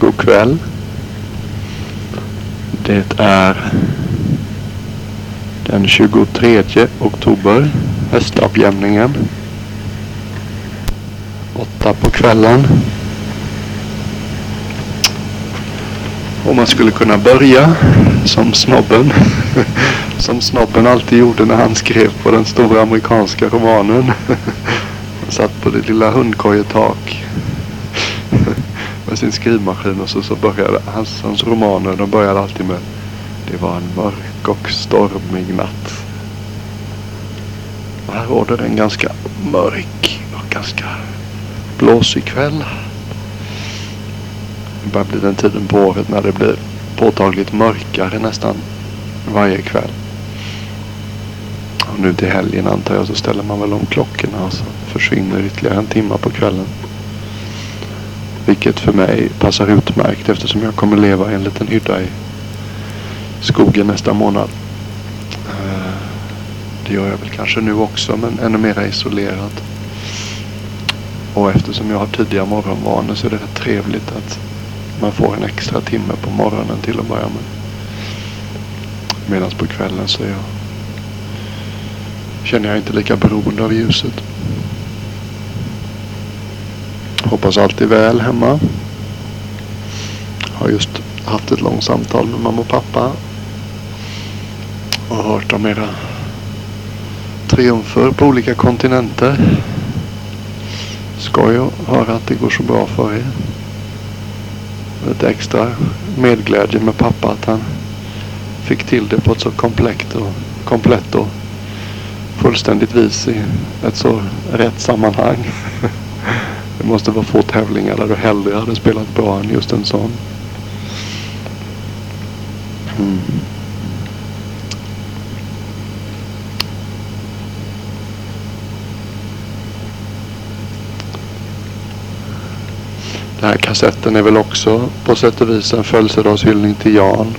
God kväll. Det är den 23 oktober. Höstavjämningen. Åtta på kvällen. Och man skulle kunna börja som snobben. Som snobben alltid gjorde när han skrev på den stora amerikanska romanen. Han satt på det lilla hundkojetak med sin skrivmaskin och så, så började hans, hans romaner, de började alltid med Det var en mörk och stormig natt. Och här råder det en ganska mörk och ganska blåsig kväll. Det börjar bli den tiden på året när det blir påtagligt mörkare nästan varje kväll. Och nu till helgen antar jag så ställer man väl om klockorna och så försvinner ytterligare en timme på kvällen. Vilket för mig passar utmärkt eftersom jag kommer leva i en liten hydda i skogen nästa månad. Eh, det gör jag väl kanske nu också men ännu mer isolerat. Och eftersom jag har tidiga morgonvanor så är det rätt trevligt att man får en extra timme på morgonen till att börja med. Medan på kvällen så är jag, känner jag inte lika beroende av ljuset. Hoppas allt är väl hemma. Har just haft ett långt samtal med mamma och pappa. Och hört om era triumfer på olika kontinenter. Skoj att höra att det går så bra för er. Lite extra medglädje med pappa att han fick till det på ett så komplett och, komplett och fullständigt vis i ett så rätt sammanhang. Det måste vara få tävlingar där du hellre hade spelat bra än just en sån. Mm. Den här kassetten är väl också på sätt och vis en födelsedagshyllning till Jan.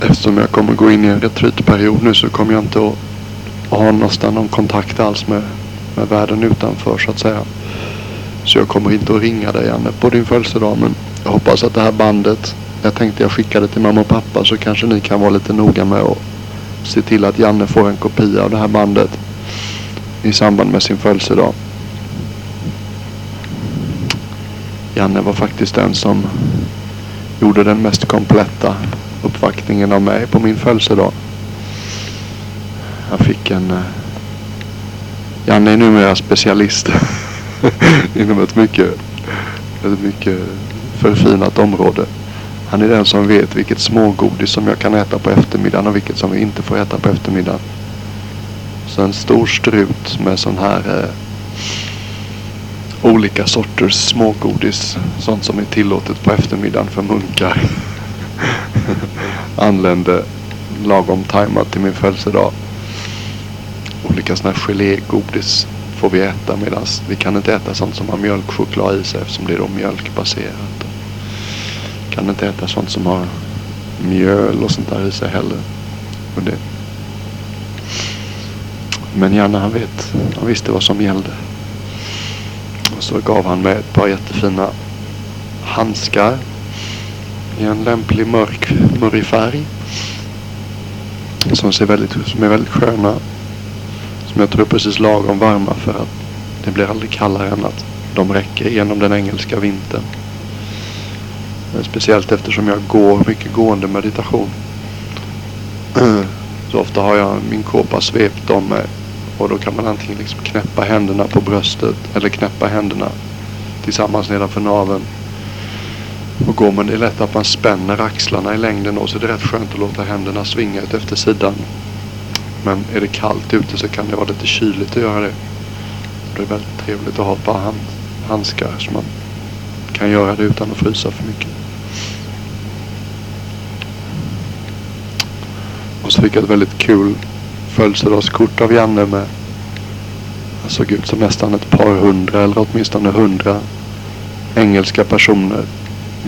Eftersom jag kommer gå in i en retreatperiod nu så kommer jag inte att ha någonstans någon kontakt alls med med världen utanför så att säga. Så jag kommer inte att ringa dig Janne på din födelsedag men jag hoppas att det här bandet, jag tänkte jag skickar det till mamma och pappa så kanske ni kan vara lite noga med att se till att Janne får en kopia av det här bandet i samband med sin födelsedag. Janne var faktiskt den som gjorde den mest kompletta uppvaktningen av mig på min födelsedag. Jag fick en eh, Janne är numera specialist inom ett mycket, ett mycket förfinat område. Han är den som vet vilket smågodis som jag kan äta på eftermiddagen och vilket som vi inte får äta på eftermiddagen. Så en stor strut med sån här eh, olika sorters smågodis. Sånt som är tillåtet på eftermiddagen för munkar. Anlände lagom tajmat till min födelsedag olika sådana här gelégodis får vi äta medan vi kan inte äta sånt som har mjölkchoklad i sig eftersom det är då mjölkbaserat. Kan inte äta sånt som har mjöl och sånt där i sig heller. Och det. Men Janne han vet, han visste vad som gällde. Och så gav han mig ett par jättefina handskar i en lämplig mörk murrig färg. Som, ser väldigt, som är väldigt sköna som jag tror är precis lagom varma för att det blir aldrig kallare än att de räcker genom den engelska vintern. Eh, speciellt eftersom jag går mycket gående meditation. Så ofta har jag min kåpa svept om mig. Och då kan man antingen liksom knäppa händerna på bröstet eller knäppa händerna tillsammans nedanför naveln. Och går man det är lätt att man spänner axlarna i längden och så är det rätt skönt att låta händerna svinga ut efter sidan men är det kallt ute så kan det vara lite kyligt att göra det. Det är väldigt trevligt att ha ett par hand, handskar så man kan göra det utan att frysa för mycket. Och så fick jag ett väldigt kul födelsedagskort av Janne med det såg ut som nästan ett par hundra eller åtminstone hundra engelska personer.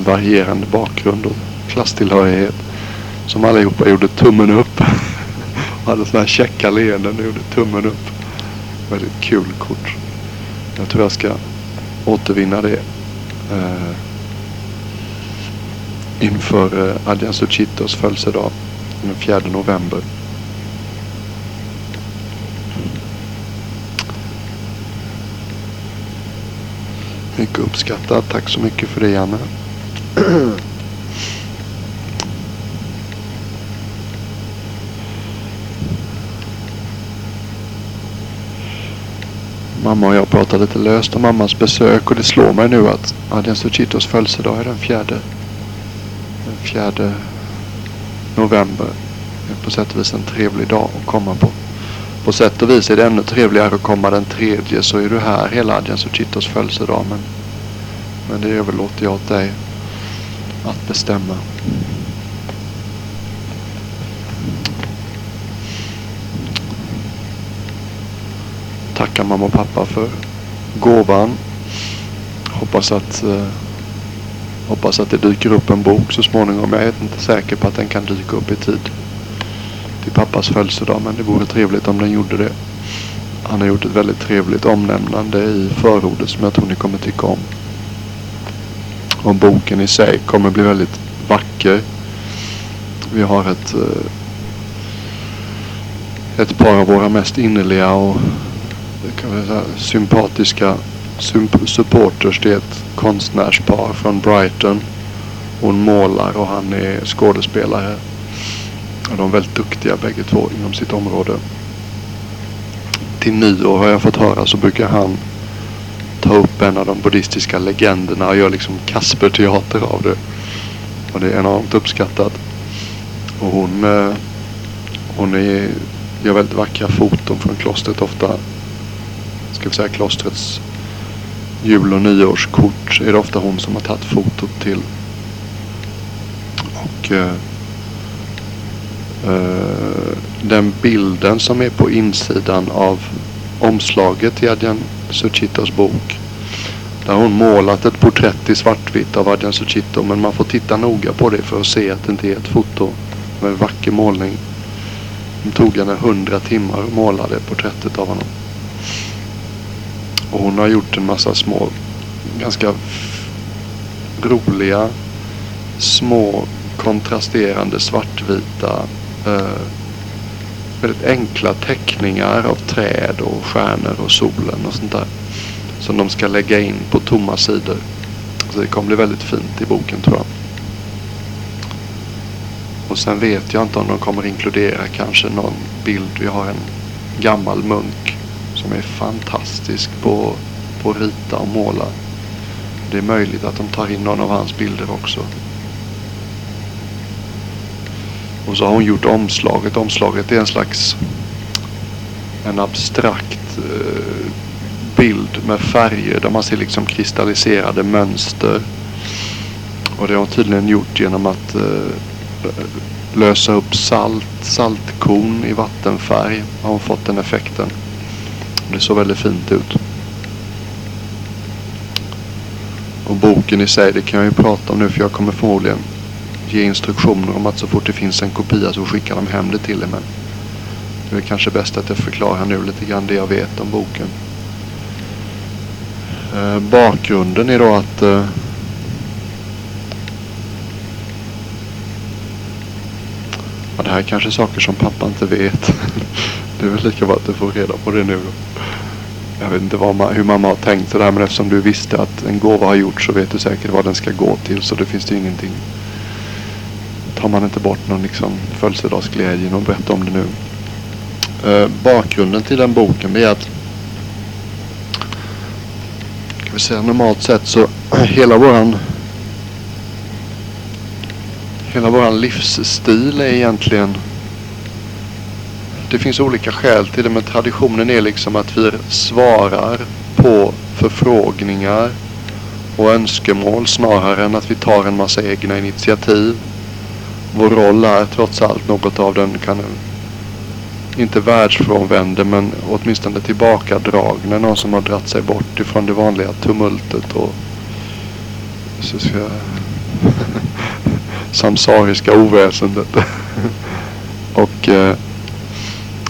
Varierande bakgrund och klasstillhörighet. Som allihopa gjorde tummen upp hade sådana här käcka leenden och gjorde tummen upp. Väldigt kul kort. Jag tror jag ska återvinna det eh, inför eh, Adrian Suchitos födelsedag den 4 november. Mycket uppskattat. Tack så mycket för det Janne. Mamma och jag pratar lite löst om mammas besök och det slår mig nu att Adrian Suchitos födelsedag är den fjärde, den fjärde november. Det är på sätt och vis en trevlig dag att komma på. På sätt och vis är det ännu trevligare att komma den tredje så är du här hela Adrian Suchitos födelsedag. Men, men det överlåter jag åt dig att bestämma. Tacka mamma och pappa för gåvan. Hoppas att, eh, hoppas att det dyker upp en bok så småningom. Jag är inte säker på att den kan dyka upp i tid till pappas födelsedag. Men det vore trevligt om den gjorde det. Han har gjort ett väldigt trevligt omnämnande i förordet som jag tror ni kommer tycka om. Och boken i sig kommer bli väldigt vacker. Vi har ett, eh, ett par av våra mest innerliga och kan vi säga, sympatiska supporters. Det är ett konstnärspar från Brighton. Hon målar och han är skådespelare. Och de är väldigt duktiga bägge två inom sitt område. Till nyår har jag fått höra så brukar han ta upp en av de buddhistiska legenderna och gör liksom Kasper-teater av det. Och det är enormt uppskattat. Och hon, eh, hon är, gör väldigt vackra foton från klostret ofta. Ska vi säga klostrets jul och nyårskort är det ofta hon som har tagit fotot till. Och eh, eh, den bilden som är på insidan av omslaget till Adjan Suchitos bok. Där har hon målat ett porträtt i svartvitt av Adjan Suchito. Men man får titta noga på det för att se att det inte är ett foto. Det var en vacker målning. Det tog henne hundra timmar att måla det porträttet av honom. Och hon har gjort en massa små, ganska roliga, små kontrasterande svartvita eh, väldigt enkla teckningar av träd och stjärnor och solen och sånt där. Som de ska lägga in på tomma sidor. Så det kommer bli väldigt fint i boken tror jag. Och sen vet jag inte om de kommer inkludera kanske någon bild. Vi har en gammal munk som är fantastisk på, på att rita och måla. Det är möjligt att de tar in någon av hans bilder också. Och så har hon gjort omslaget. Omslaget är en slags en abstrakt eh, bild med färger där man ser liksom kristalliserade mönster. Och det har hon tydligen gjort genom att eh, lösa upp salt, saltkorn i vattenfärg. Har hon fått den effekten. Det såg väldigt fint ut. Och boken i sig, det kan jag ju prata om nu för jag kommer förmodligen ge instruktioner om att så fort det finns en kopia så skickar de hem det till er. Men det är kanske bäst att jag förklarar nu lite grann det jag vet om boken. Eh, bakgrunden är då att eh, ja, det här är kanske saker som pappa inte vet. det är väl lika bra att du får reda på det nu. Jag vet inte vad, hur mamma har tänkt sådär men eftersom du visste att en gåva har gjorts så vet du säkert vad den ska gå till så det finns det ingenting tar man inte bort någon liksom födelsedagsglädje genom att berätta om det nu. Eh, bakgrunden till den boken är att kan vi säga, normalt sett så hela våran hela våran livsstil är egentligen det finns olika skäl till det men traditionen är liksom att vi svarar på förfrågningar och önskemål snarare än att vi tar en massa egna initiativ vår roll är trots allt något av den, kan, inte världsfrånvände men åtminstone tillbakadragna. Någon som har dratt sig bort ifrån det vanliga tumultet och så ska jag, samsariska oväsendet. och eh,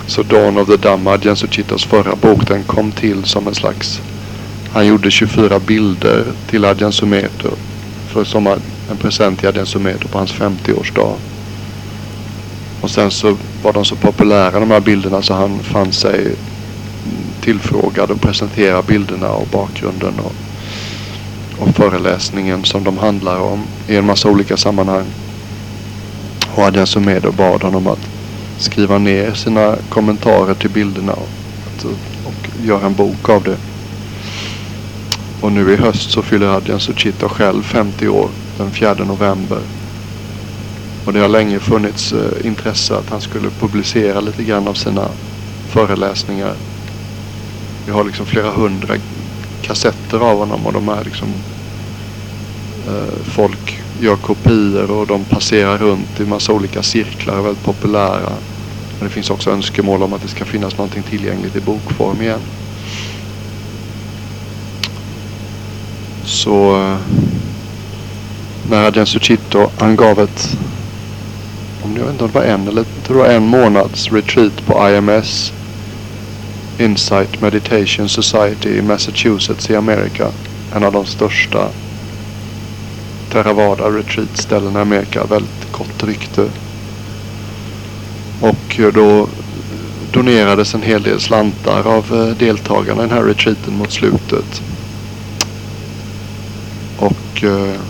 så Dawn of the Dhamma, Jensuchitas förra bok, den kom till som en slags Han gjorde 24 bilder till Adjan Sumeto. För som en present till Adjan Sumeto på hans 50-årsdag. Och sen så var de så populära de här bilderna så han fann sig tillfrågad att presentera bilderna och bakgrunden och, och föreläsningen som de handlar om i en massa olika sammanhang. Och Adjan Sumedo bad honom att skriva ner sina kommentarer till bilderna och, och göra en bok av det. Och nu i höst så fyller Adrian Suchita själv 50 år den 4 november. Och det har länge funnits eh, intresse att han skulle publicera lite grann av sina föreläsningar. Vi har liksom flera hundra kassetter av honom och de är liksom eh, folk gör kopior och de passerar runt i massa olika cirklar och är väldigt populära. Men det finns också önskemål om att det ska finnas någonting tillgängligt i bokform igen. Så eh, när Adjan Suchito angav ett, om jag vet inte om det var en eller tror jag en månads retreat på IMS Insight Meditation Society i Massachusetts i Amerika. En av de största Theravada retreat-ställena i Amerika. Väldigt gott rykte. Och eh, då donerades en hel del slantar av eh, deltagarna i den här retreaten mot slutet. Och eh,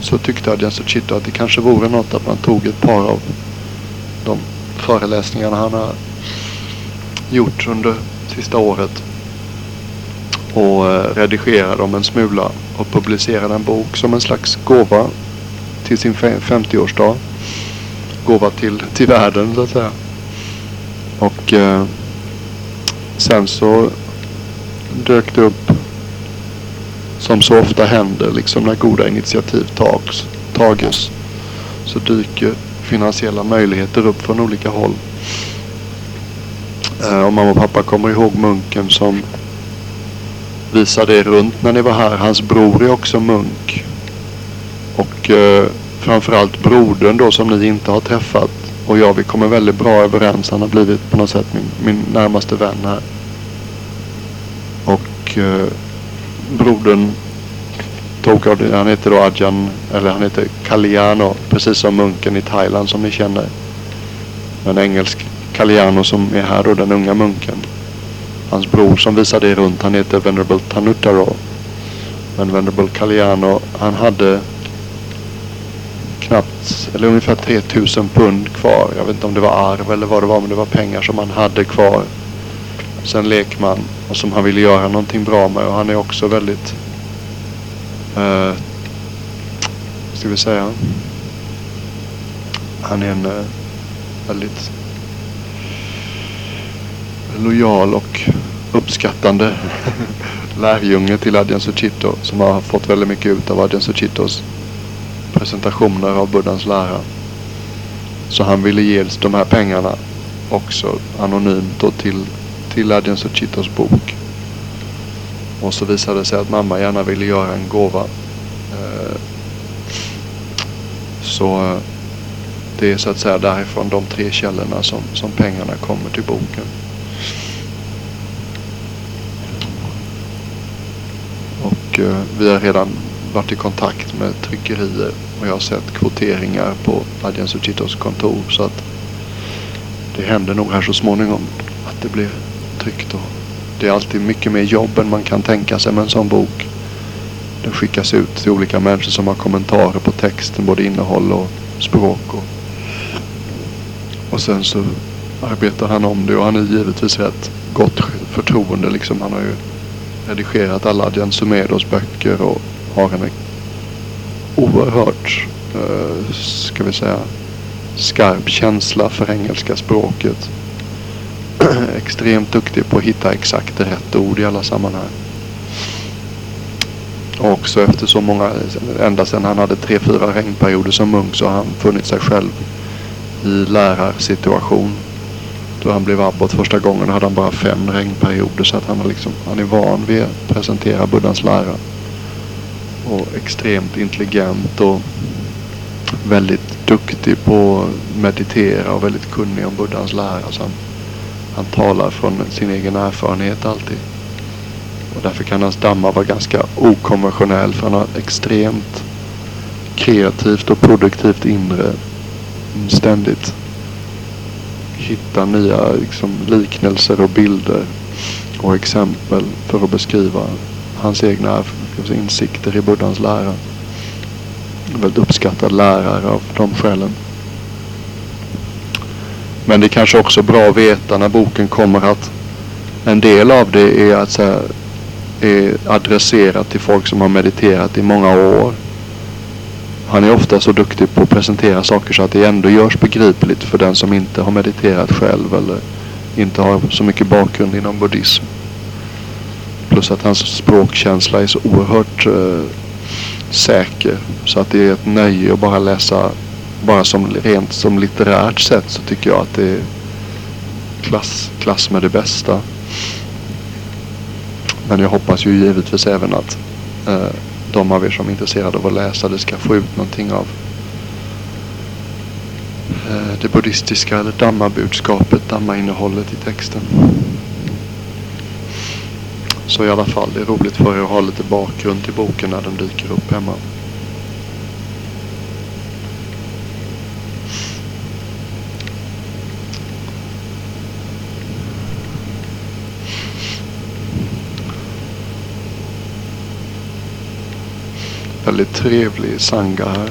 så tyckte Adjan Suchito att det kanske vore något att man tog ett par av de föreläsningarna han har gjort under sista året och redigerade dem en smula och publicerade en bok som en slags gåva till sin 50-årsdag. Gåva till, till världen så att säga. Och eh, sen så dök det upp som så ofta händer liksom när goda initiativ tags, tages så dyker finansiella möjligheter upp från olika håll. Eh, om mamma och pappa kommer ihåg munken som visade er runt när ni var här. Hans bror är också munk. Och eh, framförallt brodern då som ni inte har träffat. Och jag, vi kommer väldigt bra överens. Han har blivit på något sätt min, min närmaste vän här. Och eh, brodern tog av det. Han heter då Adjan, eller han heter Kaliano. Precis som munken i Thailand som ni känner. En engelsk Kaliano som är här då, den unga munken. Hans bror som visar det runt, han heter Venerable Tanutaro. Men Venerable Kaliano, han hade knappt, eller ungefär 3000 pund kvar. Jag vet inte om det var arv eller vad det var, men det var pengar som han hade kvar. Sen lekman och som han ville göra någonting bra med. Och han är också väldigt, eh, ska vi säga, han är en eh, väldigt lojal och uppskattande lärjunge till Adjan Suchito som har fått väldigt mycket ut av Adjan Suchitos presentationer av Buddhas lära. Så han ville ge de här pengarna också anonymt då till, till Adjan Suchitos bok. Och så visade det sig att mamma gärna ville göra en gåva. Eh, så eh, det är så att säga därifrån de tre källorna som, som pengarna kommer till boken. Och eh, vi har redan varit i kontakt med tryckerier och jag har sett kvoteringar på Adjan Suchitos kontor. Så att det händer nog här så småningom att det blir tryckt. Och det är alltid mycket mer jobb än man kan tänka sig med en sån bok. Den skickas ut till olika människor som har kommentarer på texten, både innehåll och språk. Och, och sen så arbetar han om det och han är givetvis rätt gott förtroende. Liksom. Han har ju redigerat alla Adjan Sumedos böcker och har en oerhört, eh, ska vi säga, skarp känsla för engelska språket. Extremt duktig på att hitta exakt rätt ord i alla sammanhang. Och också efter så många, ända sedan han hade tre, fyra regnperioder som munk så har han funnit sig själv i lärarsituation då han blev abbot första gången hade han bara fem regnperioder så att han, liksom, han är van vid att presentera Buddhas lära. Och extremt intelligent och väldigt duktig på att meditera och väldigt kunnig om Buddhas lära. Så han, han talar från sin egen erfarenhet alltid. Och därför kan hans dammar vara ganska okonventionell för han har extremt kreativt och produktivt inre. Ständigt hitta nya liksom, liknelser och bilder och exempel för att beskriva hans egna insikter i Buddhas lära. En Väldigt uppskattad lärare av de skälen. Men det är kanske också bra att veta när boken kommer att en del av det är att säga, är adresserat till folk som har mediterat i många år. Han är ofta så duktig på att presentera saker så att det ändå görs begripligt för den som inte har mediterat själv eller inte har så mycket bakgrund inom buddhism. Plus att hans språkkänsla är så oerhört eh, säker. Så att det är ett nöje att bara läsa. Bara som rent som litterärt sett så tycker jag att det är klass, klass med det bästa. Men jag hoppas ju givetvis även att eh, de av er som är intresserade av att läsa det ska få ut någonting av eh, det buddhistiska eller Dhamma-budskapet, Dhamma-innehållet i texten. Så i alla fall, det är roligt för er att ha lite bakgrund till boken när den dyker upp hemma. Väldigt trevlig sanga här.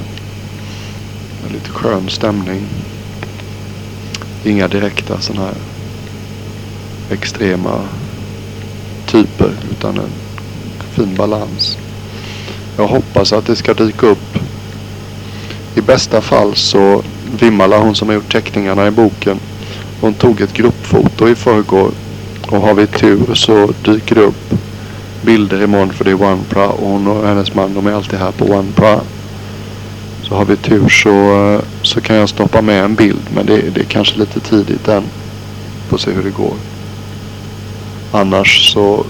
Väldigt skön stämning. Inga direkta sådana här extrema typer utan en fin balans. Jag hoppas att det ska dyka upp. I bästa fall så Vimmala, hon som har gjort teckningarna i boken. Hon tog ett gruppfoto i förrgår. Och har vi tur så dyker det upp bilder imorgon för det är OnePra. Och hon och hennes man de är alltid här på OnePra. Så har vi tur så, så kan jag stoppa med en bild. Men det, det är kanske lite tidigt än. Får se hur det går. Annars så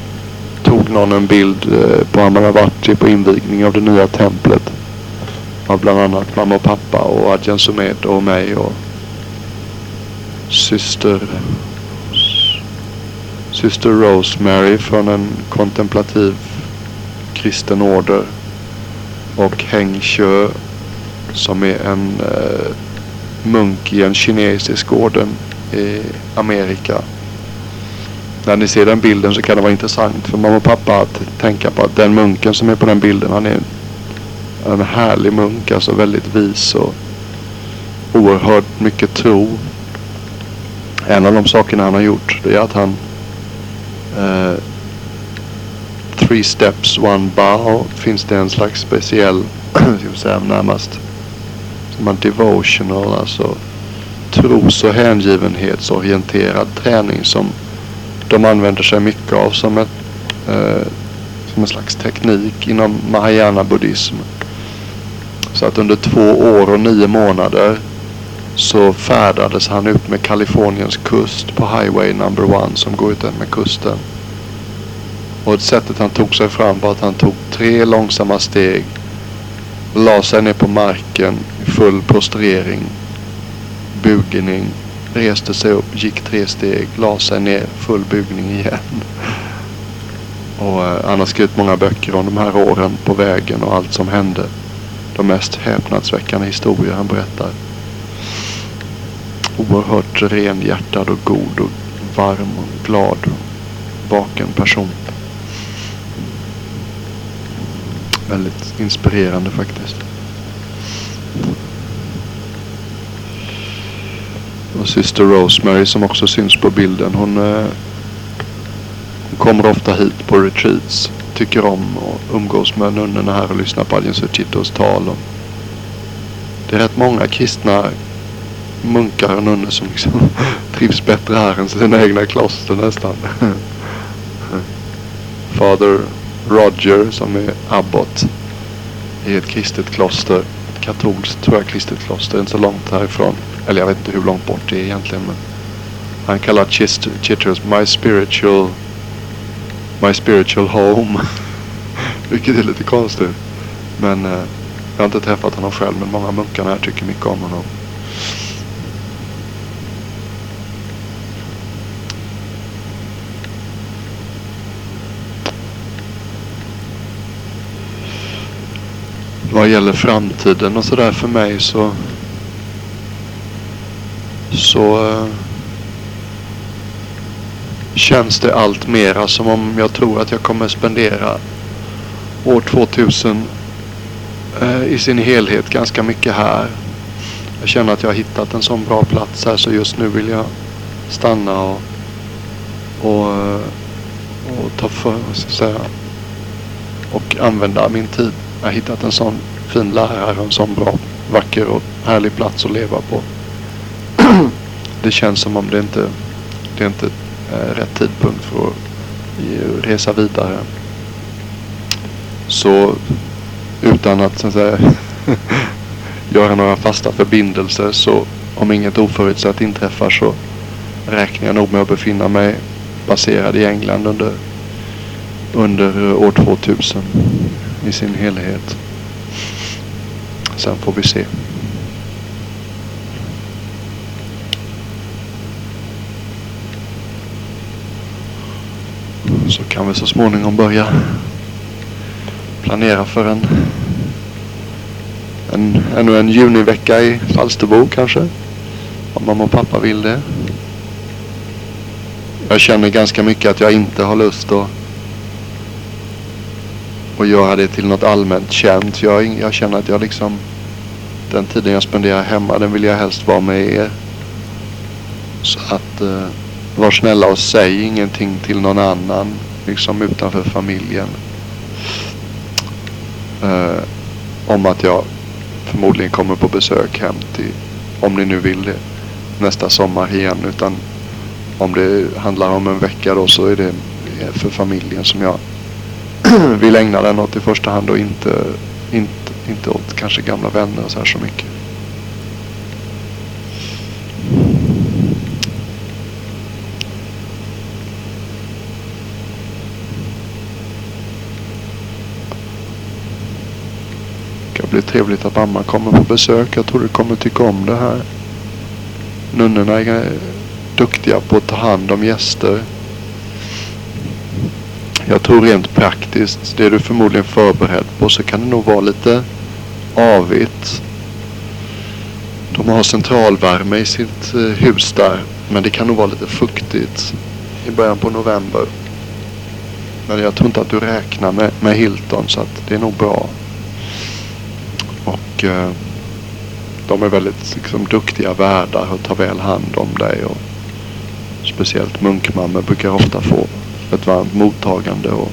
tog någon en bild eh, på Amaravati på invigning av det nya templet. Av bland annat mamma och pappa och Adjan Sumed och mig och syster syster Rosemary från en kontemplativ kristen order och Heng Shö som är en eh, munk i en kinesisk orden i Amerika när ni ser den bilden så kan det vara intressant för mamma och pappa att tänka på att den munken som är på den bilden han är en härlig munk. Alltså väldigt vis och oerhört mycket tro. En av de sakerna han har gjort det är att han eh, Three steps, one bow finns det en slags speciell, ska vi säga närmast som en devotional, alltså tros och hängivenhetsorienterad träning som de använder sig mycket av som, ett, eh, som en slags teknik inom mahayana buddhism. Så att under två år och nio månader så färdades han ut med Kaliforniens kust på Highway number one som går ut med kusten. Och sättet han tog sig fram var att han tog tre långsamma steg. La sig ner på marken i full prostrering. Bugning reste sig upp, gick tre steg, la sig ner, full bugning igen. Och eh, han har skrivit många böcker om de här åren på vägen och allt som hände. De mest häpnadsväckande historier han berättar. Oerhört renhjärtad och god och varm och glad och vaken person. Väldigt inspirerande faktiskt. Och syster Rosemary som också syns på bilden. Hon, hon kommer ofta hit på retreats. Tycker om att umgås med nunnorna här och lyssna på Adjan Suchitos tal. Och det är rätt många kristna munkar och nunnor som liksom trivs bättre här än sina egna kloster nästan. Fader Roger som är abbot i ett kristet kloster. Ett katolskt tror jag kristet kloster, inte så långt härifrån. Eller jag vet inte hur långt bort det är egentligen. Men han kallar Chist Chitters My Spiritual My Spiritual Home. Vilket är lite konstigt. Men eh, jag har inte träffat honom själv. Men många munkar här tycker mycket om honom. vad gäller framtiden och sådär för mig så så eh, känns det allt mera som om jag tror att jag kommer spendera år 2000 eh, i sin helhet ganska mycket här. Jag känner att jag har hittat en sån bra plats här så just nu vill jag stanna och, och, eh, och ta för, vad ska säga, och använda min tid. Jag har hittat en sån fin lärare och en sån bra, vacker och härlig plats att leva på. det känns som om det inte det är inte är rätt tidpunkt för att resa vidare. Så utan att, så att säga, göra några fasta förbindelser så om inget oförutsett inträffar så räknar jag nog med att befinna mig baserad i England under, under eh, år 2000 i sin helhet. Sen får vi se. Så kan vi så småningom börja planera för en, en ännu en junivecka i Falsterbo kanske. Om mamma och pappa vill det. Jag känner ganska mycket att jag inte har lust att, att göra det till något allmänt känt. Jag, jag känner att jag liksom den tiden jag spenderar hemma den vill jag helst vara med er. Så att uh, var snälla och säg ingenting till någon annan liksom utanför familjen. Eh, om att jag förmodligen kommer på besök hem till, om ni nu vill det, nästa sommar igen. Utan om det handlar om en vecka då så är det för familjen som jag vill ägna den åt i första hand och inte, inte, inte åt kanske gamla vänner och så här så mycket. Det blir trevligt att mamma kommer på besök. Jag tror du kommer tycka om det här. Nunnorna är duktiga på att ta hand om gäster. Jag tror rent praktiskt, det är du förmodligen förberedd på, så kan det nog vara lite avigt. De har centralvärme i sitt eh, hus där. Men det kan nog vara lite fuktigt i början på november. Men jag tror inte att du räknar med, med Hilton så att det är nog bra. Och eh, de är väldigt liksom, duktiga värdar och tar väl hand om dig. Och speciellt munkmammor brukar ofta få ett varmt mottagande. Och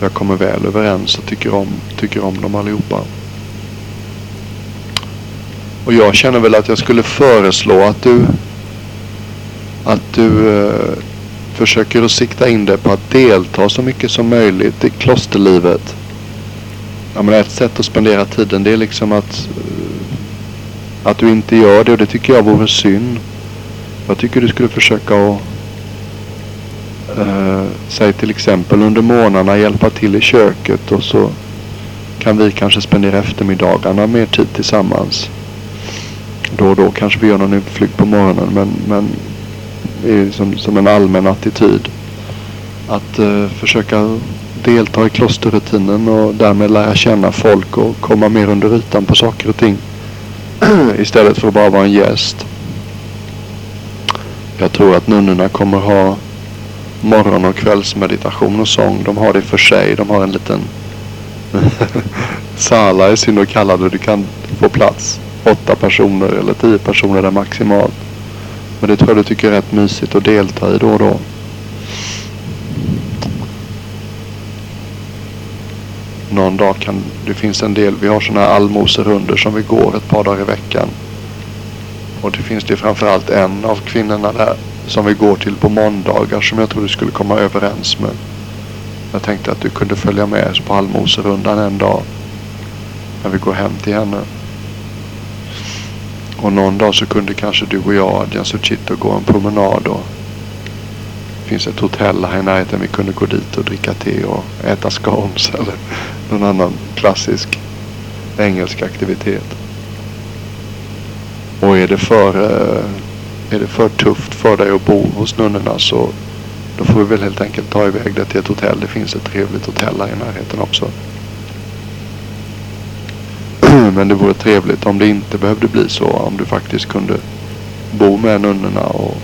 jag kommer väl överens och tycker om, tycker om dem allihopa. Och jag känner väl att jag skulle föreslå att du att du eh, försöker att sikta in dig på att delta så mycket som möjligt i klosterlivet ja, men ett sätt att spendera tiden det är liksom att, eh, att du inte gör det och det tycker jag vore synd. Jag tycker du skulle försöka att eh, säg till exempel under månaderna hjälpa till i köket och så kan vi kanske spendera eftermiddagarna mer tid tillsammans. Då och då kanske vi gör någon utflykt på morgonen men, men som, som en allmän attityd. Att eh, försöka delta i klosterrutinen och därmed lära känna folk och komma mer under ytan på saker och ting. Istället för att bara vara en gäst. Jag tror att nunnorna kommer ha morgon och kvällsmeditation och sång. De har det för sig. De har en liten sala är synd att kalla det. Du kan få plats åtta personer eller tio personer där maximalt. Men det tror jag du tycker är rätt mysigt att delta i då och då. Någon dag kan det finns en del. Vi har sådana här allmoserunder som vi går ett par dagar i veckan. Och det finns det framförallt en av kvinnorna där som vi går till på måndagar som jag tror du skulle komma överens med. Jag tänkte att du kunde följa med på allmoserundan en dag. När vi går hem till henne. Och någon dag så kunde kanske du och jag, Adjan Suchito, gå en promenad och finns ett hotell här i närheten. Vi kunde gå dit och dricka te och äta scones eller någon annan klassisk engelsk aktivitet. Och är det för, eh, är det för tufft för dig att bo hos nunnorna så då får vi väl helt enkelt ta iväg det till ett hotell. Det finns ett trevligt hotell här i närheten också. Men det vore trevligt om det inte behövde bli så. Om du faktiskt kunde bo med nunnorna och,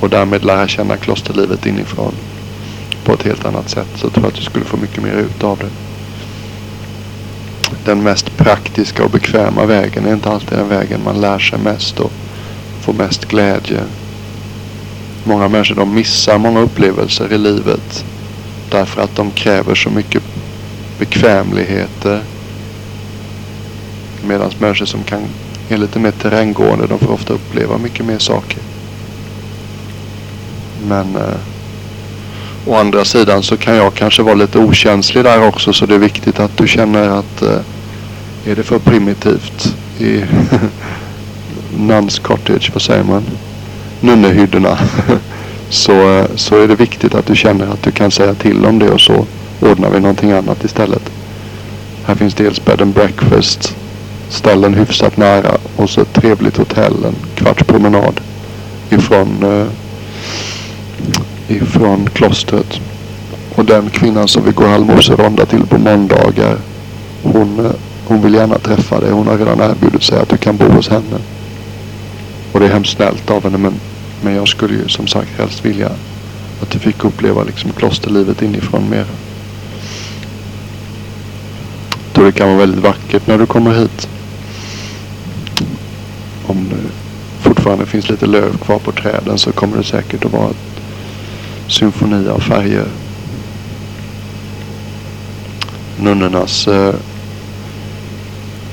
och därmed lära känna klosterlivet inifrån på ett helt annat sätt. Så tror jag att du skulle få mycket mer ut av det. Den mest praktiska och bekväma vägen är inte alltid den vägen man lär sig mest och får mest glädje. Många människor de missar många upplevelser i livet därför att de kräver så mycket bekvämligheter. Medan människor som kan är lite mer terränggående de får ofta uppleva mycket mer saker. Men eh, å andra sidan så kan jag kanske vara lite okänslig där också så det är viktigt att du känner att eh, är det för primitivt i Nuns Cottage, vad säger man? Nunnehyddorna. så, eh, så är det viktigt att du känner att du kan säga till om det och så ordnar vi någonting annat istället. Här finns dels bed and breakfast, ställen hyfsat nära och så ett trevligt hotell, en kvarts promenad ifrån, eh, ifrån klostret. Och den kvinnan som vi går allmoseronda till på måndagar, hon, hon vill gärna träffa dig. Hon har redan erbjudit sig att du kan bo hos henne. Och det är hemskt snällt av henne men, men jag skulle ju som sagt helst vilja att du fick uppleva liksom klosterlivet inifrån mer. Jag tror det kan vara väldigt vackert när du kommer hit. Om det fortfarande finns lite löv kvar på träden så kommer det säkert att vara ett symfoni av färger. Nunnornas eh,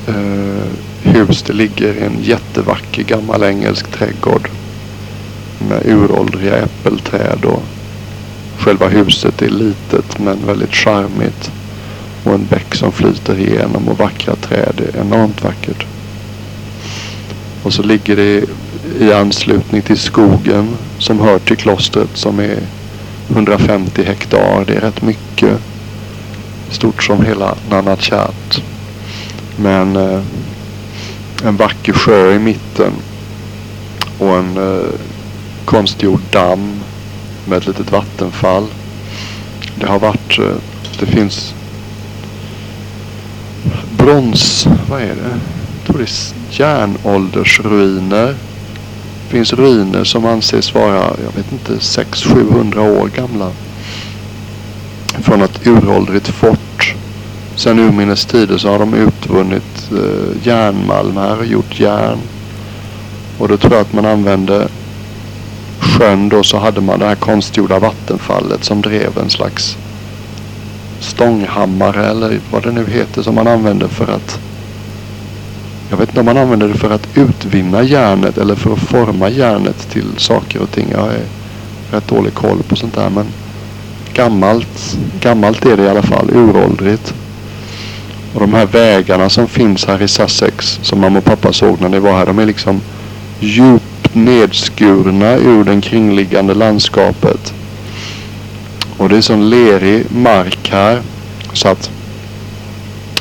eh, hus det ligger i en jättevacker gammal engelsk trädgård med uråldriga äppelträd och själva huset är litet men väldigt charmigt och en bäck som flyter igenom och vackra träd. Det är enormt vackert. Och så ligger det i anslutning till skogen som hör till klostret som är 150 hektar. Det är rätt mycket. Stort som hela Nanachat. Men eh, en vacker sjö i mitten. Och en eh, konstgjord damm med ett litet vattenfall. Det har varit, eh, det finns brons, vad är det? Jag tror det är järnåldersruiner. Det finns ruiner som anses vara, jag vet inte, 600-700 år gamla. Från ett uråldrigt fort. Sen urminnes tider så har de utvunnit eh, järnmalm här och gjort järn. Och då tror jag att man använde sjön då så hade man det här konstgjorda vattenfallet som drev en slags stånghammare eller vad det nu heter som man använde för att jag vet inte om man använder det för att utvinna järnet eller för att forma järnet till saker och ting. Jag har rätt dålig koll på sånt där men gammalt, gammalt är det i alla fall, uråldrigt. Och de här vägarna som finns här i Sussex som mamma och pappa såg när ni var här, de är liksom djupt nedskurna ur det kringliggande landskapet. Och det är sån lerig mark här. Så att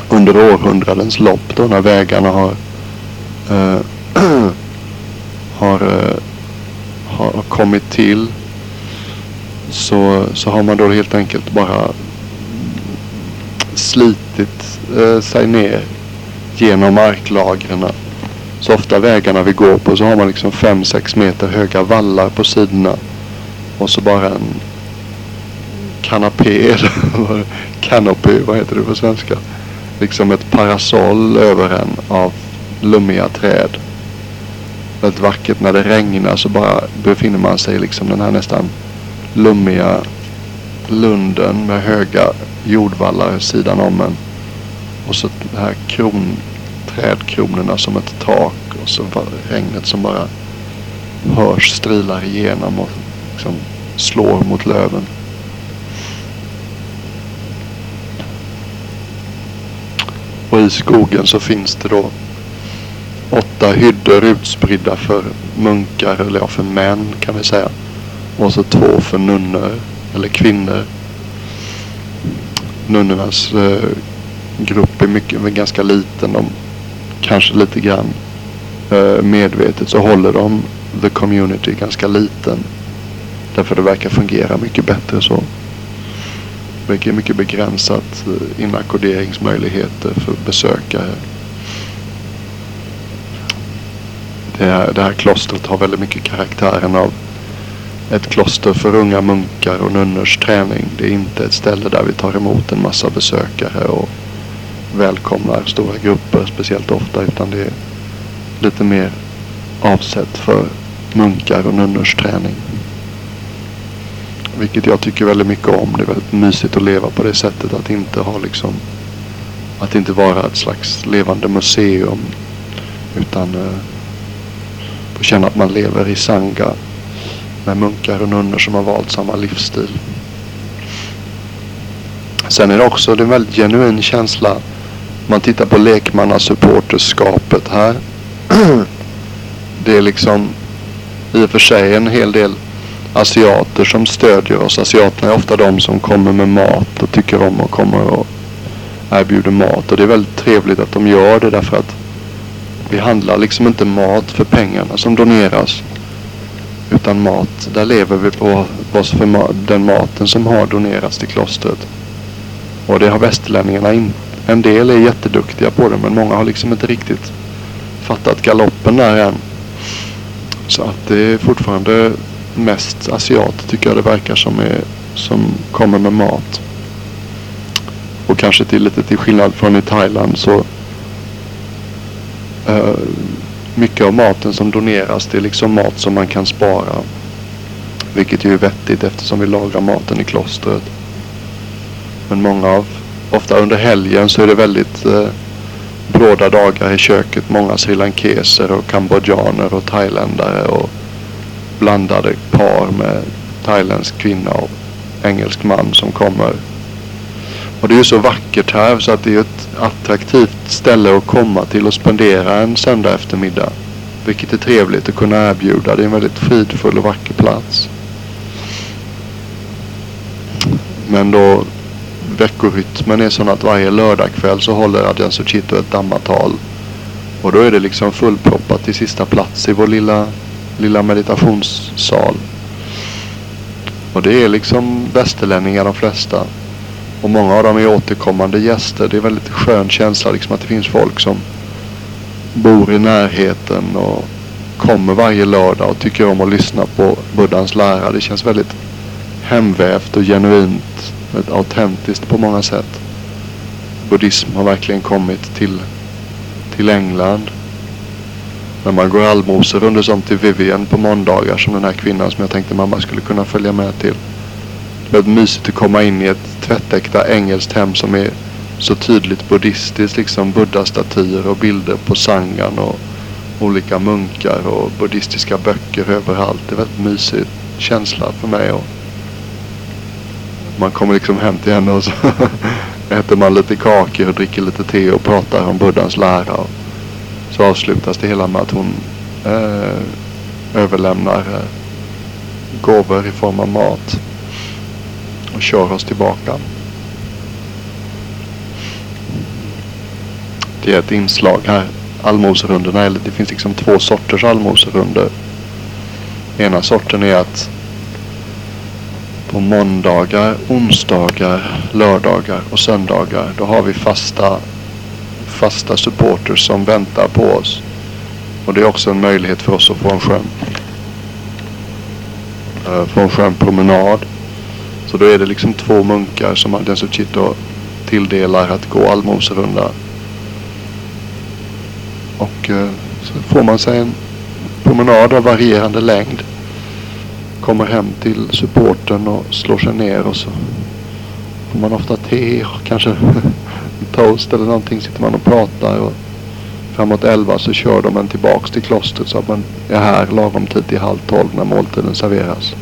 under århundradens lopp då när vägarna har uh, har, uh, har kommit till så, så har man då helt enkelt bara slitit uh, sig ner genom marklagren. Så ofta vägarna vi går på så har man liksom 5-6 meter höga vallar på sidorna. Och så bara en kanapé eller canopy, vad heter det på svenska? Liksom ett parasoll över en av lummiga träd. Väldigt vackert när det regnar så bara befinner man sig liksom den här nästan lummiga lunden med höga jordvallar sidan om en. Och så de här kron, trädkronorna som ett tak och så regnet som bara hörs strilar igenom och liksom slår mot löven. I skogen så finns det då åtta hyddor utspridda för munkar, eller ja för män kan vi säga. Och så två för nunnor, eller kvinnor. Nunnornas eh, grupp är mycket, men ganska liten. De kanske lite grann eh, medvetet så håller de the community ganska liten. Därför det verkar fungera mycket bättre så mycket, mycket begränsat eh, inackorderingsmöjligheter för besökare. Det här, det här klostret har väldigt mycket karaktären av ett kloster för unga munkar och nunnors träning. Det är inte ett ställe där vi tar emot en massa besökare och välkomnar stora grupper speciellt ofta utan det är lite mer avsett för munkar och nunnors träning. Vilket jag tycker väldigt mycket om. Det är väldigt mysigt att leva på det sättet att inte ha liksom att inte vara ett slags levande museum utan eh, få känna att man lever i sanga med munkar och nunnor som har valt samma livsstil. Sen är det också Det är en väldigt genuin känsla. Om man tittar på lekmannasupporterskapet här. Det är liksom i och för sig en hel del asiater som stödjer oss. Asiaterna är ofta de som kommer med mat och tycker om och kommer och erbjuder mat. Och det är väldigt trevligt att de gör det därför att vi handlar liksom inte mat för pengarna som doneras. Utan mat, där lever vi på oss för den maten som har donerats till klostret. Och det har västerlänningarna inte. En del är jätteduktiga på det men många har liksom inte riktigt fattat galoppen där än. Så att det är fortfarande mest asiater tycker jag det verkar som, är, som kommer med mat. Och kanske till lite till skillnad från i Thailand så uh, mycket av maten som doneras det är liksom mat som man kan spara. Vilket ju är vettigt eftersom vi lagrar maten i klostret. Men många av, ofta under helgen så är det väldigt uh, bråda dagar i köket. Många srilankeser och kambodjaner och thailändare och blandade par med thailändsk kvinna och engelsk man som kommer. Och det är ju så vackert här så att det är ett attraktivt ställe att komma till och spendera en söndag eftermiddag. Vilket är trevligt att kunna erbjuda. Det är en väldigt fridfull och vacker plats. Men då veckorytmen är sån att varje lördagkväll så håller Adjan Suchito ett dammatal. Och då är det liksom fullproppat till sista plats i vår lilla, lilla meditationssal. Och det är liksom västerlänningar de flesta. Och många av dem är återkommande gäster. Det är en väldigt skön känsla liksom att det finns folk som bor i närheten och kommer varje lördag och tycker om att lyssna på Buddhas lära. Det känns väldigt hemvävt och genuint. Väldigt autentiskt på många sätt. Buddhism har verkligen kommit till, till England. När man går allmosor under som till Vivian på måndagar som den här kvinnan som jag tänkte mamma skulle kunna följa med till. Det är väldigt mysigt att komma in i ett tvättäkta engelskt hem som är så tydligt buddhistiskt. Liksom buddha-statyer och bilder på sangan och olika munkar och buddhistiska böcker överallt. Det är väldigt mysig känsla för mig. Och man kommer liksom hem till henne och så äter man lite kakor och dricker lite te och pratar om buddhans lära. Så avslutas det hela med att hon eh, överlämnar eh, gåvor i form av mat och kör oss tillbaka. Det är ett inslag här. Allmoserundorna, eller det finns liksom två sorters allmoserunder. Ena sorten är att på måndagar, onsdagar, lördagar och söndagar då har vi fasta, fasta supporters som väntar på oss. Och det är också en möjlighet för oss att få en skön, eh, få en skön promenad så då är det liksom två munkar som den Suchito tilldelar att gå allmoserunda. Och eh, så får man sig en promenad av varierande längd. Kommer hem till supporten och slår sig ner och så får man ofta te och kanske toast eller någonting sitter man och pratar. Och framåt elva så kör de en tillbaks till klostret så att man är här lagom tid till halv tolv när måltiden serveras.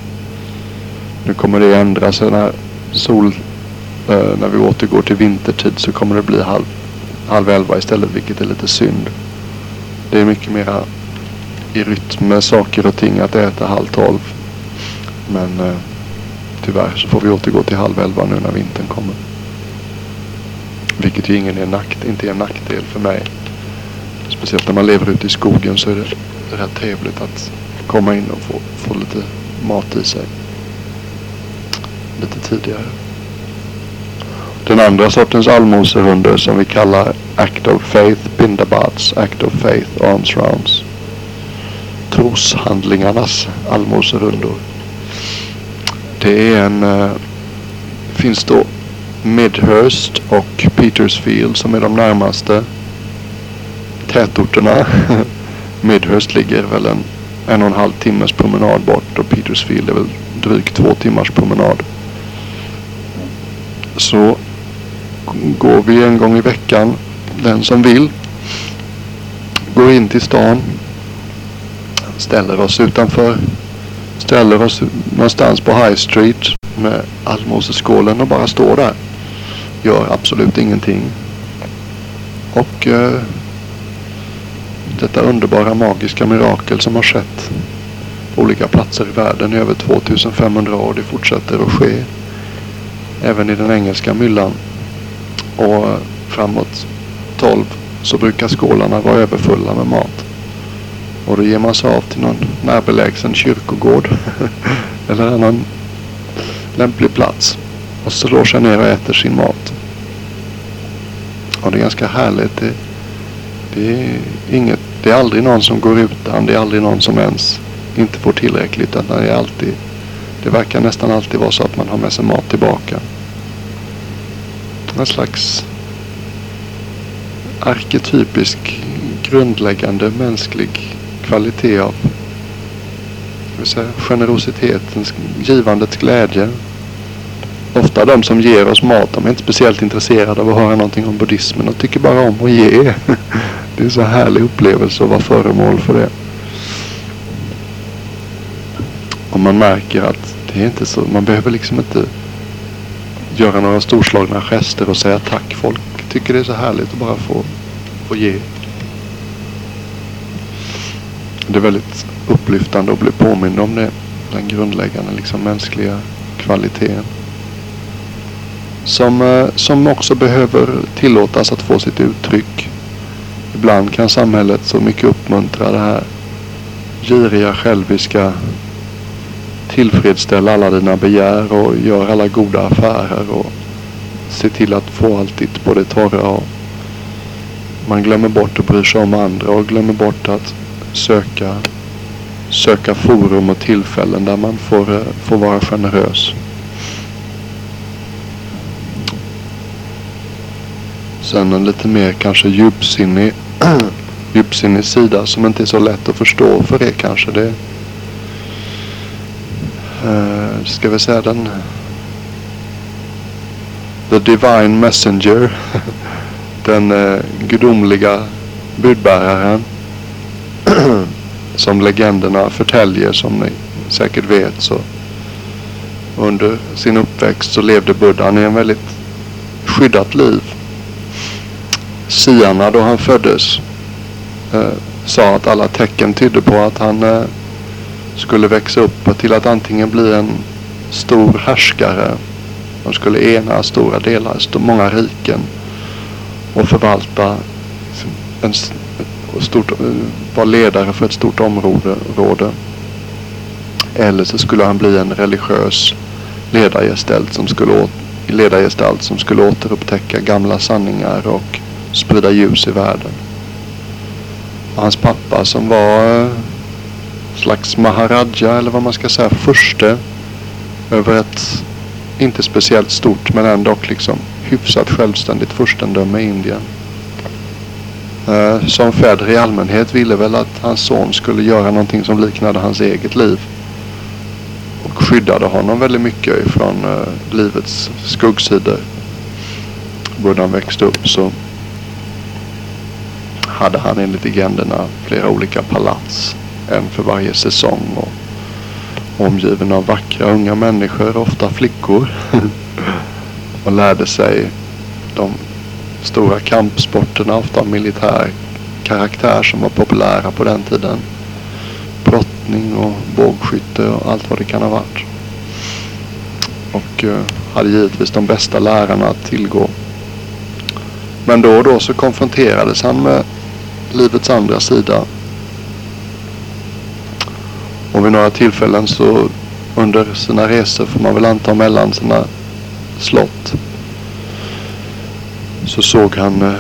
Nu kommer det ändra sig när sol, eh, när vi återgår till vintertid så kommer det bli halv, halv elva istället vilket är lite synd. Det är mycket mera i rytm med saker och ting att äta halv tolv. Men eh, tyvärr så får vi återgå till halv elva nu när vintern kommer. Vilket ju ingen är nakt, inte är en nackdel för mig. Speciellt när man lever ute i skogen så är det rätt trevligt att komma in och få, få lite mat i sig lite tidigare. Den andra sortens allmosehundar som vi kallar Act of Faith Bindabats, Act of Faith Arms Rounds. troshandlingarnas allmosehundar. Det är en... Äh, finns då Midhurst och Petersfield som är de närmaste tätorterna. Midhurst ligger väl en en och en halv timmes promenad bort och Petersfield är väl drygt två timmars promenad. Så går vi en gång i veckan, den som vill, går in till stan, ställer oss utanför, ställer oss någonstans på High Street med allmoseskålen och bara står där. Gör absolut ingenting. Och eh, detta underbara magiska mirakel som har skett på olika platser i världen i över 2500 år. Det fortsätter att ske även i den engelska myllan. Och eh, framåt 12 så brukar skålarna vara överfulla med mat. Och då ger man sig av till någon närbelägsen kyrkogård eller annan lämplig plats. Och slår sig ner och äter sin mat. Och det är ganska härligt. Det, det är inget, det är aldrig någon som går utan. Det är aldrig någon som ens inte får tillräckligt. Utan det är alltid, det verkar nästan alltid vara så att man har med sig mat tillbaka. En slags arketypisk grundläggande mänsklig kvalitet av säga, generositetens, givandets glädje. Ofta de som ger oss mat, de är inte speciellt intresserade av att höra någonting om buddhismen De tycker bara om att ge. Det är en så härlig upplevelse att vara föremål för det. Och man märker att det är inte så, man behöver liksom inte göra några storslagna gester och säga tack. Folk tycker det är så härligt att bara få, få ge. Det är väldigt upplyftande att bli påmind om det. Den grundläggande liksom mänskliga kvaliteten. Som, eh, som också behöver tillåtas att få sitt uttryck. Ibland kan samhället så mycket uppmuntra det här giriga, själviska tillfredsställa alla dina begär och gör alla goda affärer och se till att få allt ditt på det torra. Och man glömmer bort att bry sig om andra och glömmer bort att söka, söka forum och tillfällen där man får, eh, får vara generös. Sen en lite mer kanske djupsinnig, djupsinnig sida som inte är så lätt att förstå för er kanske. Det uh, ska vi säga den The Divine Messenger. den uh, gudomliga budbäraren. som legenderna förtäljer som ni säkert vet så under sin uppväxt så levde buddhan i en väldigt skyddat liv. Siarna då han föddes eh, sa att alla tecken tydde på att han eh, skulle växa upp till att antingen bli en stor härskare. De skulle ena stora delar, många riken och förvalta en stort, eh, vara ledare för ett stort område. Eller så skulle han bli en religiös ledargestalt som skulle, ledargestalt som skulle återupptäcka gamla sanningar och sprida ljus i världen. Hans pappa som var eh, slags maharaja eller vad man ska säga, förste över ett inte speciellt stort men ändå liksom hyfsat självständigt furstendöme i Indien. Eh, som fäder i allmänhet ville väl att hans son skulle göra någonting som liknade hans eget liv. Och skyddade honom väldigt mycket ifrån eh, livets skuggsidor. Buddhan växte upp så hade han enligt legenderna flera olika palats. En för varje säsong och omgiven av vackra unga människor, ofta flickor. och lärde sig de stora kampsporterna, ofta av militär karaktär som var populära på den tiden. Brottning och bågskytte och allt vad det kan ha varit. Och eh, hade givetvis de bästa lärarna att tillgå. Men då och då så konfronterades han med livets andra sida. Och vid några tillfällen så under sina resor får man väl anta mellan sina slott. Så såg han eh,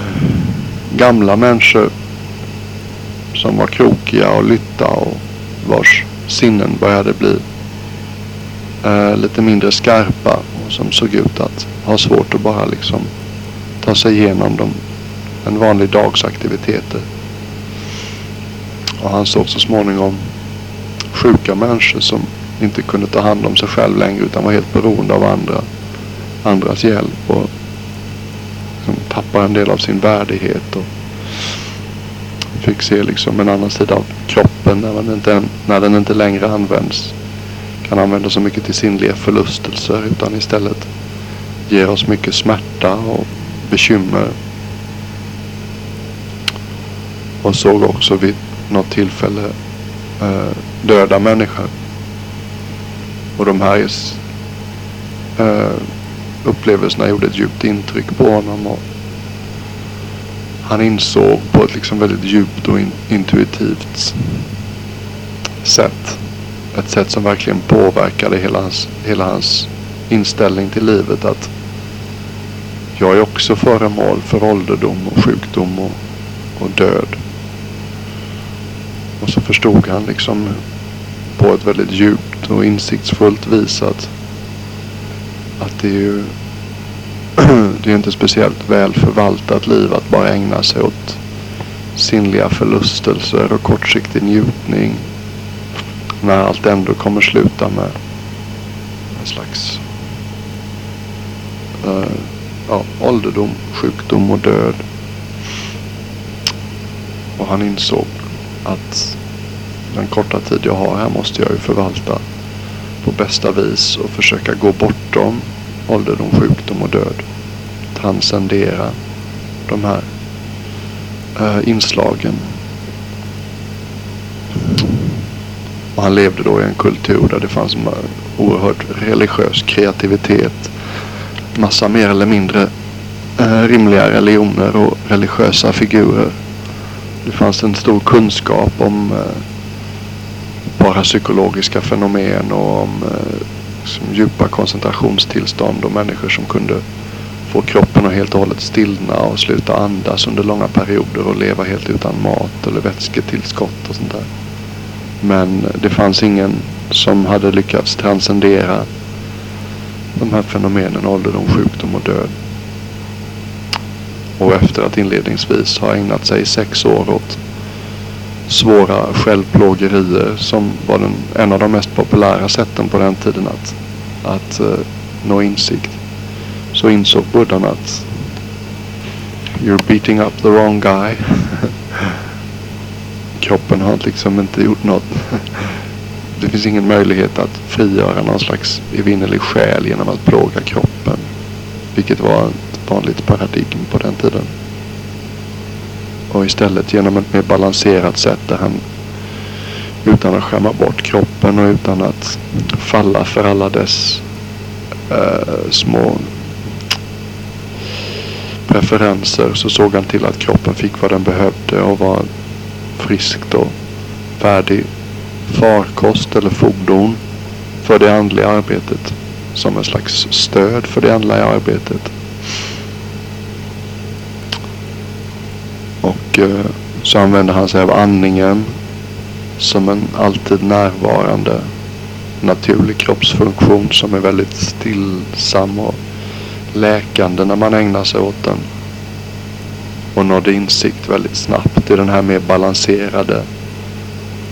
gamla människor som var krokiga och lytta och vars sinnen började bli eh, lite mindre skarpa och som såg ut att ha svårt att bara liksom ta sig igenom dem, en vanlig dags aktiviteter. Och han såg så småningom sjuka människor som inte kunde ta hand om sig själv längre utan var helt beroende av andra, andras hjälp och liksom tappar en del av sin värdighet och fick se liksom en annan sida av kroppen när, man inte, när den inte längre används kan användas så mycket till sinnliga förlustelser utan istället ger oss mycket smärta och bekymmer. Och såg också vid något tillfälle eh, döda människor. Och de här eh, upplevelserna gjorde ett djupt intryck på honom. Och han insåg på ett liksom väldigt djupt och in, intuitivt sätt. Ett sätt som verkligen påverkade hela hans, hela hans inställning till livet. Att jag är också föremål för ålderdom och sjukdom och, och död. Och så förstod han liksom på ett väldigt djupt och insiktsfullt vis att, att det är ju det är inte speciellt väl förvaltat liv att bara ägna sig åt sinnliga förlustelser och kortsiktig njutning. När allt ändå kommer sluta med en slags uh, ja, ålderdom, sjukdom och död. Och han insåg att den korta tid jag har här måste jag ju förvalta på bästa vis och försöka gå bortom ålderdom, sjukdom och död. Transcendera de här äh, inslagen. Och han levde då i en kultur där det fanns en oerhört religiös kreativitet. Massa mer eller mindre äh, rimliga religioner och religiösa figurer. Det fanns en stor kunskap om eh, parapsykologiska fenomen och om eh, liksom djupa koncentrationstillstånd och människor som kunde få kroppen att helt och hållet stillna och sluta andas under långa perioder och leva helt utan mat eller vätsketillskott och sånt där. Men det fanns ingen som hade lyckats transcendera de här fenomenen ålderdom, sjukdom och död. Och efter att inledningsvis ha ägnat sig sex år åt svåra självplågerier som var den, en av de mest populära sätten på den tiden att, att uh, nå insikt. Så insåg buddhan att you're beating up the wrong guy. Kroppen har liksom inte gjort något. Det finns ingen möjlighet att frigöra någon slags evinnerlig själ genom att plåga kroppen. Vilket var vanligt paradigm på den tiden. Och istället genom ett mer balanserat sätt där han utan att skämma bort kroppen och utan att falla för alla dess äh, små preferenser så såg han till att kroppen fick vad den behövde och var friskt och färdig farkost eller fordon för det andliga arbetet. Som en slags stöd för det andliga arbetet. Och eh, så använder han sig av andningen som en alltid närvarande naturlig kroppsfunktion som är väldigt stillsam och läkande när man ägnar sig åt den. Och nådde insikt väldigt snabbt i den här mer balanserade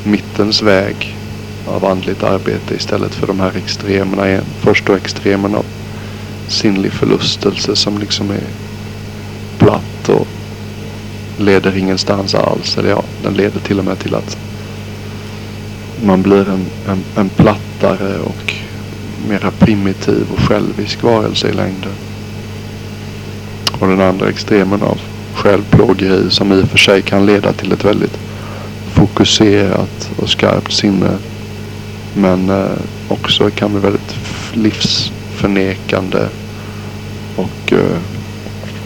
mittens väg av andligt arbete istället för de här extremerna igen. Först då extremen av sinnlig förlustelse som liksom är platt och leder ingenstans alls. Eller ja, den leder till och med till att man blir en, en, en plattare och mera primitiv och självisk varelse i längden. Och den andra extremen av självplågeri som i och för sig kan leda till ett väldigt fokuserat och skarpt sinne. Men eh, också kan bli väldigt livsförnekande och eh,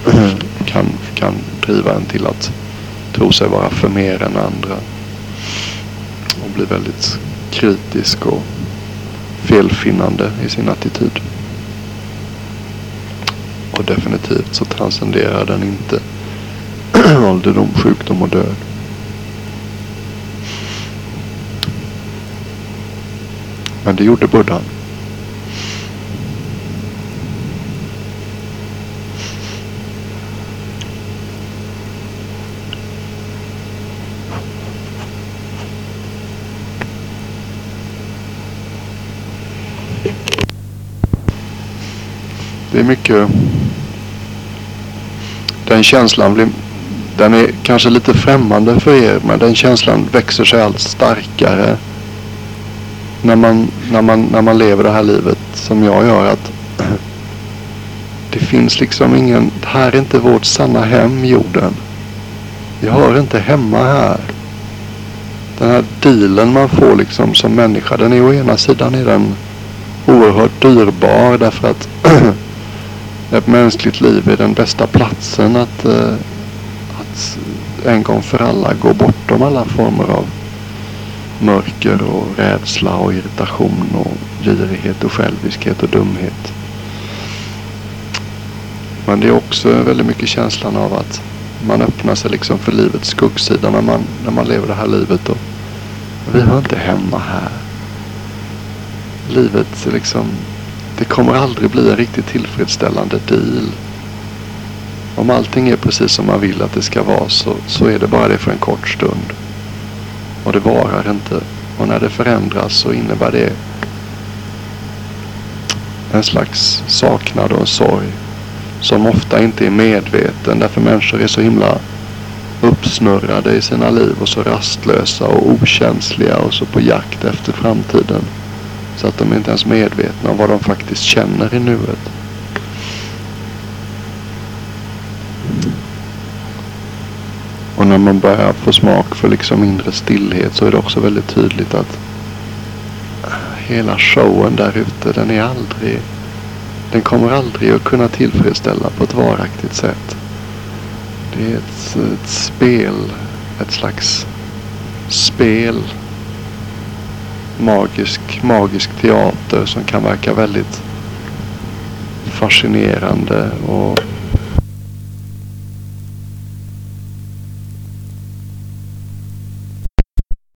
kan, kan driva en till att tro sig vara för mer än andra. Och bli väldigt kritisk och felfinnande i sin attityd. Och definitivt så transcenderar den inte ålderdom, sjukdom och död. Men det gjorde buddhan. Mycket... Den känslan blir... Den är kanske lite främmande för er men den känslan växer sig allt starkare när man, när man, när man lever det här livet som jag gör. att Det finns liksom ingen... Det här är inte vårt sanna hem, jorden. Vi hör inte hemma här. Den här dealen man får liksom som människa, den är å ena sidan är den oerhört dyrbar därför att ett mänskligt liv är den bästa platsen att, eh, att en gång för alla gå bortom alla former av mörker och rädsla och irritation och girighet och själviskhet och dumhet. Men det är också väldigt mycket känslan av att man öppnar sig liksom för livets skuggsida när man, när man lever det här livet. Och vi hör inte hemma här. Livet liksom det kommer aldrig bli en riktigt tillfredsställande deal. Om allting är precis som man vill att det ska vara så, så är det bara det för en kort stund. Och det varar inte. Och när det förändras så innebär det en slags saknad och en sorg som ofta inte är medveten därför människor är så himla uppsnurrade i sina liv och så rastlösa och okänsliga och så på jakt efter framtiden. Så att de inte ens är medvetna om vad de faktiskt känner i nuet. Och när man börjar få smak för liksom inre stillhet så är det också väldigt tydligt att hela showen där ute den är aldrig den kommer aldrig att kunna tillfredsställa på ett varaktigt sätt. Det är ett, ett spel, ett slags spel magisk, magisk teater som kan verka väldigt fascinerande och